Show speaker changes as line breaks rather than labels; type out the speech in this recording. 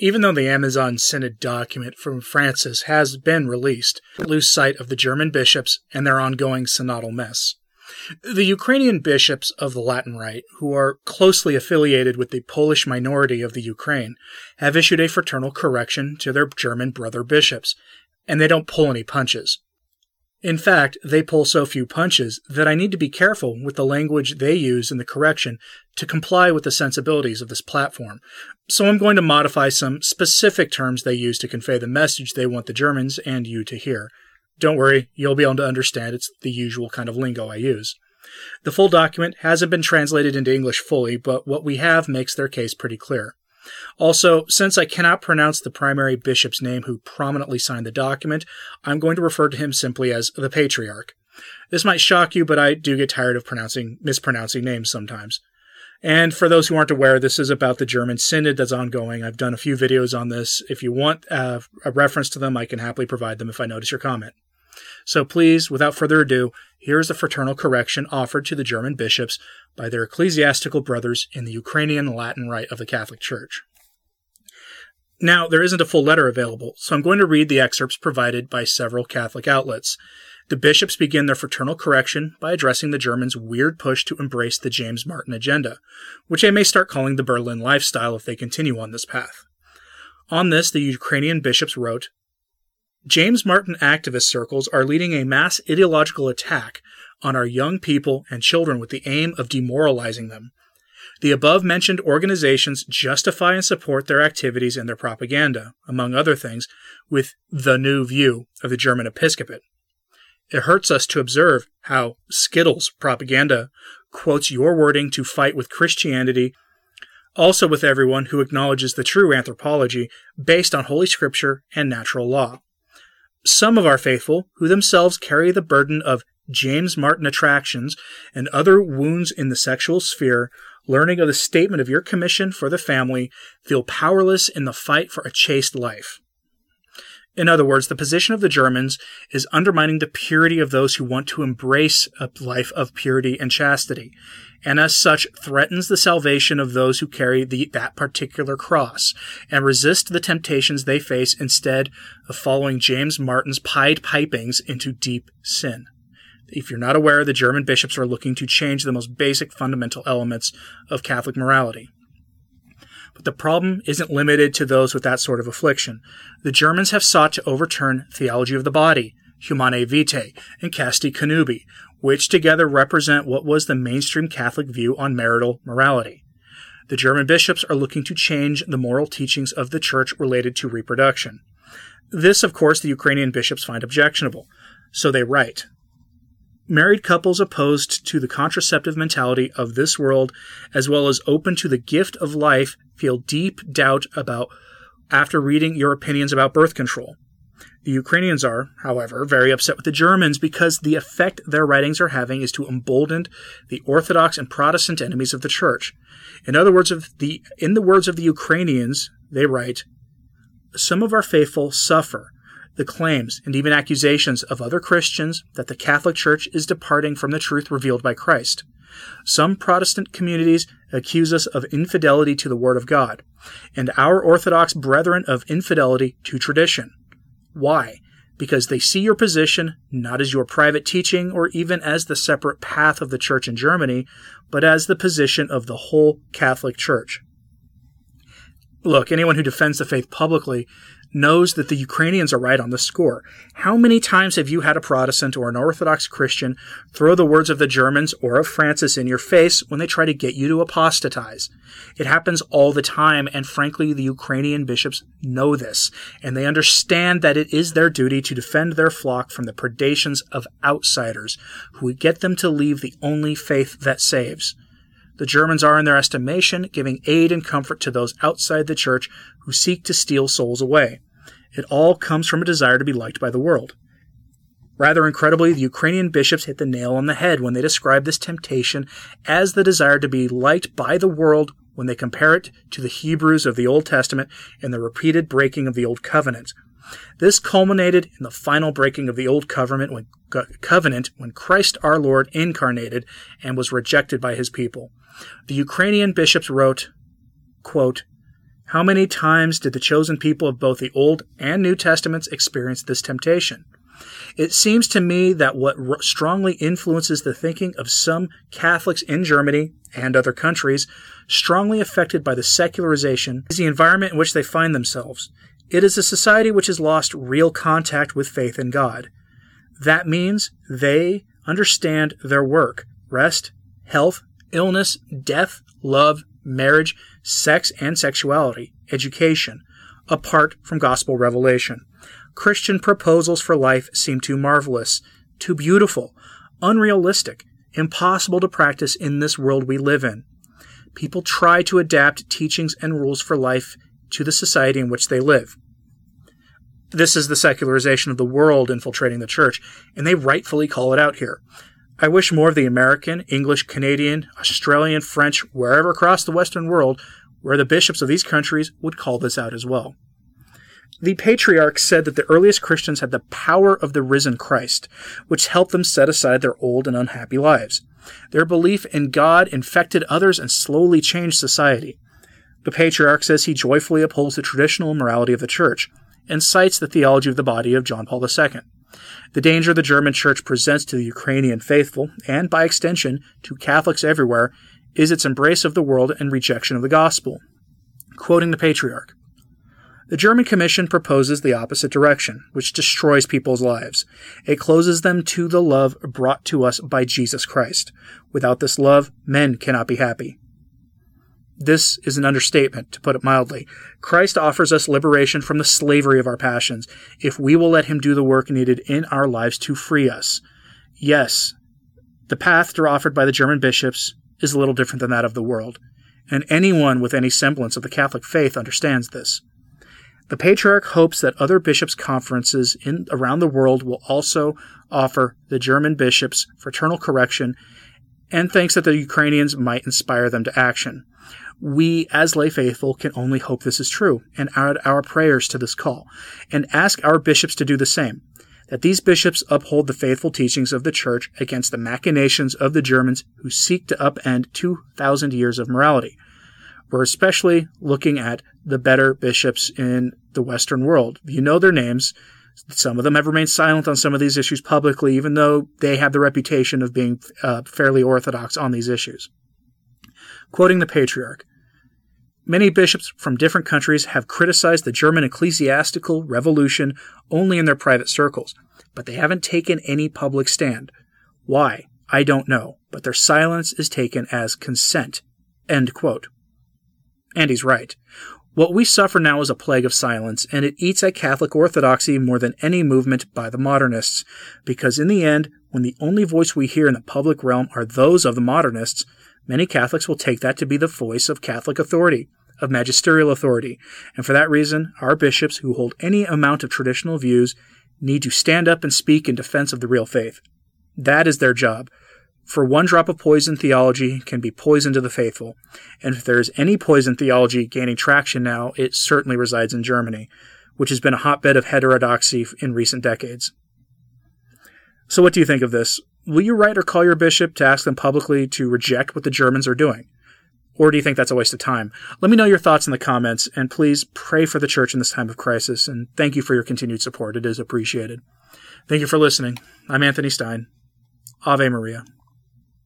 Even though the Amazon Synod document from Francis has been released, lose sight of the German bishops and their ongoing synodal mess. The Ukrainian bishops of the Latin Rite, who are closely affiliated with the Polish minority of the Ukraine, have issued a fraternal correction to their German brother bishops, and they don't pull any punches. In fact, they pull so few punches that I need to be careful with the language they use in the correction to comply with the sensibilities of this platform. So I'm going to modify some specific terms they use to convey the message they want the Germans and you to hear. Don't worry, you'll be able to understand it's the usual kind of lingo I use. The full document hasn't been translated into English fully, but what we have makes their case pretty clear. Also, since I cannot pronounce the primary bishop's name who prominently signed the document, I'm going to refer to him simply as the Patriarch. This might shock you, but I do get tired of pronouncing mispronouncing names sometimes. And for those who aren't aware, this is about the German Synod that's ongoing. I've done a few videos on this. If you want uh, a reference to them, I can happily provide them if I notice your comment. So please, without further ado, here is the fraternal correction offered to the German bishops by their ecclesiastical brothers in the Ukrainian Latin Rite of the Catholic Church. Now, there isn't a full letter available, so I'm going to read the excerpts provided by several Catholic outlets. The bishops begin their fraternal correction by addressing the Germans' weird push to embrace the James Martin agenda, which they may start calling the Berlin lifestyle if they continue on this path. On this, the Ukrainian bishops wrote James Martin activist circles are leading a mass ideological attack on our young people and children with the aim of demoralizing them. The above mentioned organizations justify and support their activities and their propaganda, among other things, with the new view of the German episcopate. It hurts us to observe how Skittles propaganda quotes your wording to fight with Christianity, also with everyone who acknowledges the true anthropology based on Holy Scripture and natural law. Some of our faithful, who themselves carry the burden of James Martin attractions and other wounds in the sexual sphere, learning of the statement of your commission for the family, feel powerless in the fight for a chaste life. In other words, the position of the Germans is undermining the purity of those who want to embrace a life of purity and chastity, and as such threatens the salvation of those who carry the, that particular cross, and resist the temptations they face instead of following James Martin's pied pipings into deep sin. If you're not aware, the German bishops are looking to change the most basic fundamental elements of Catholic morality. But the problem isn't limited to those with that sort of affliction. The Germans have sought to overturn theology of the body, humanae vitae, and casti connubii, which together represent what was the mainstream Catholic view on marital morality. The German bishops are looking to change the moral teachings of the Church related to reproduction. This, of course, the Ukrainian bishops find objectionable. So they write Married couples opposed to the contraceptive mentality of this world, as well as open to the gift of life, feel deep doubt about after reading your opinions about birth control. The Ukrainians are, however, very upset with the Germans because the effect their writings are having is to embolden the Orthodox and Protestant enemies of the Church. In other words, of the in the words of the Ukrainians, they write, "Some of our faithful suffer the claims and even accusations of other Christians that the Catholic Church is departing from the truth revealed by Christ. Some Protestant communities accuse us of infidelity to the Word of God, and our Orthodox brethren of infidelity to tradition. Why? Because they see your position not as your private teaching or even as the separate path of the Church in Germany, but as the position of the whole Catholic Church. Look, anyone who defends the faith publicly knows that the Ukrainians are right on the score. How many times have you had a Protestant or an Orthodox Christian throw the words of the Germans or of Francis in your face when they try to get you to apostatize? It happens all the time, and frankly, the Ukrainian bishops know this, and they understand that it is their duty to defend their flock from the predations of outsiders who would get them to leave the only faith that saves. The Germans are, in their estimation, giving aid and comfort to those outside the church who seek to steal souls away. It all comes from a desire to be liked by the world. Rather incredibly, the Ukrainian bishops hit the nail on the head when they describe this temptation as the desire to be liked by the world when they compare it to the Hebrews of the Old Testament and the repeated breaking of the Old Covenant. This culminated in the final breaking of the Old Covenant when, Christ our Lord incarnated and was rejected by his people. The Ukrainian bishops wrote, quote, How many times did the chosen people of both the Old and New Testaments experience this temptation? It seems to me that what strongly influences the thinking of some Catholics in Germany and other countries, strongly affected by the secularization, is the environment in which they find themselves. It is a society which has lost real contact with faith in God. That means they understand their work, rest, health, illness, death, love, marriage, sex and sexuality, education, apart from gospel revelation. Christian proposals for life seem too marvelous, too beautiful, unrealistic, impossible to practice in this world we live in. People try to adapt teachings and rules for life to the society in which they live. This is the secularization of the world infiltrating the church, and they rightfully call it out here. I wish more of the American, English, Canadian, Australian, French, wherever across the Western world, where the bishops of these countries would call this out as well. The patriarch said that the earliest Christians had the power of the risen Christ, which helped them set aside their old and unhappy lives. Their belief in God infected others and slowly changed society. The patriarch says he joyfully upholds the traditional morality of the church and cites the theology of the body of John Paul II. The danger the German church presents to the Ukrainian faithful, and by extension to Catholics everywhere, is its embrace of the world and rejection of the gospel. Quoting the patriarch, the German Commission proposes the opposite direction, which destroys people's lives. It closes them to the love brought to us by Jesus Christ. Without this love, men cannot be happy. This is an understatement, to put it mildly. Christ offers us liberation from the slavery of our passions if we will let Him do the work needed in our lives to free us. Yes, the path offered by the German bishops is a little different than that of the world, and anyone with any semblance of the Catholic faith understands this. The Patriarch hopes that other bishops' conferences in, around the world will also offer the German bishops fraternal correction and thinks that the Ukrainians might inspire them to action. We, as lay faithful, can only hope this is true and add our prayers to this call and ask our bishops to do the same. That these bishops uphold the faithful teachings of the Church against the machinations of the Germans who seek to upend 2,000 years of morality. We're especially looking at the better bishops in the Western world. You know their names. Some of them have remained silent on some of these issues publicly, even though they have the reputation of being uh, fairly orthodox on these issues. Quoting the Patriarch Many bishops from different countries have criticized the German ecclesiastical revolution only in their private circles, but they haven't taken any public stand. Why? I don't know, but their silence is taken as consent. End quote. And he's right. What we suffer now is a plague of silence, and it eats at Catholic orthodoxy more than any movement by the modernists, because in the end, when the only voice we hear in the public realm are those of the modernists, Many Catholics will take that to be the voice of Catholic authority, of magisterial authority, and for that reason, our bishops who hold any amount of traditional views need to stand up and speak in defense of the real faith. That is their job. For one drop of poison theology can be poison to the faithful, and if there is any poison theology gaining traction now, it certainly resides in Germany, which has been a hotbed of heterodoxy in recent decades. So, what do you think of this? Will you write or call your bishop to ask them publicly to reject what the Germans are doing? Or do you think that's a waste of time? Let me know your thoughts in the comments, and please pray for the church in this time of crisis, and thank you for your continued support. It is appreciated. Thank you for listening. I'm Anthony Stine. Ave Maria.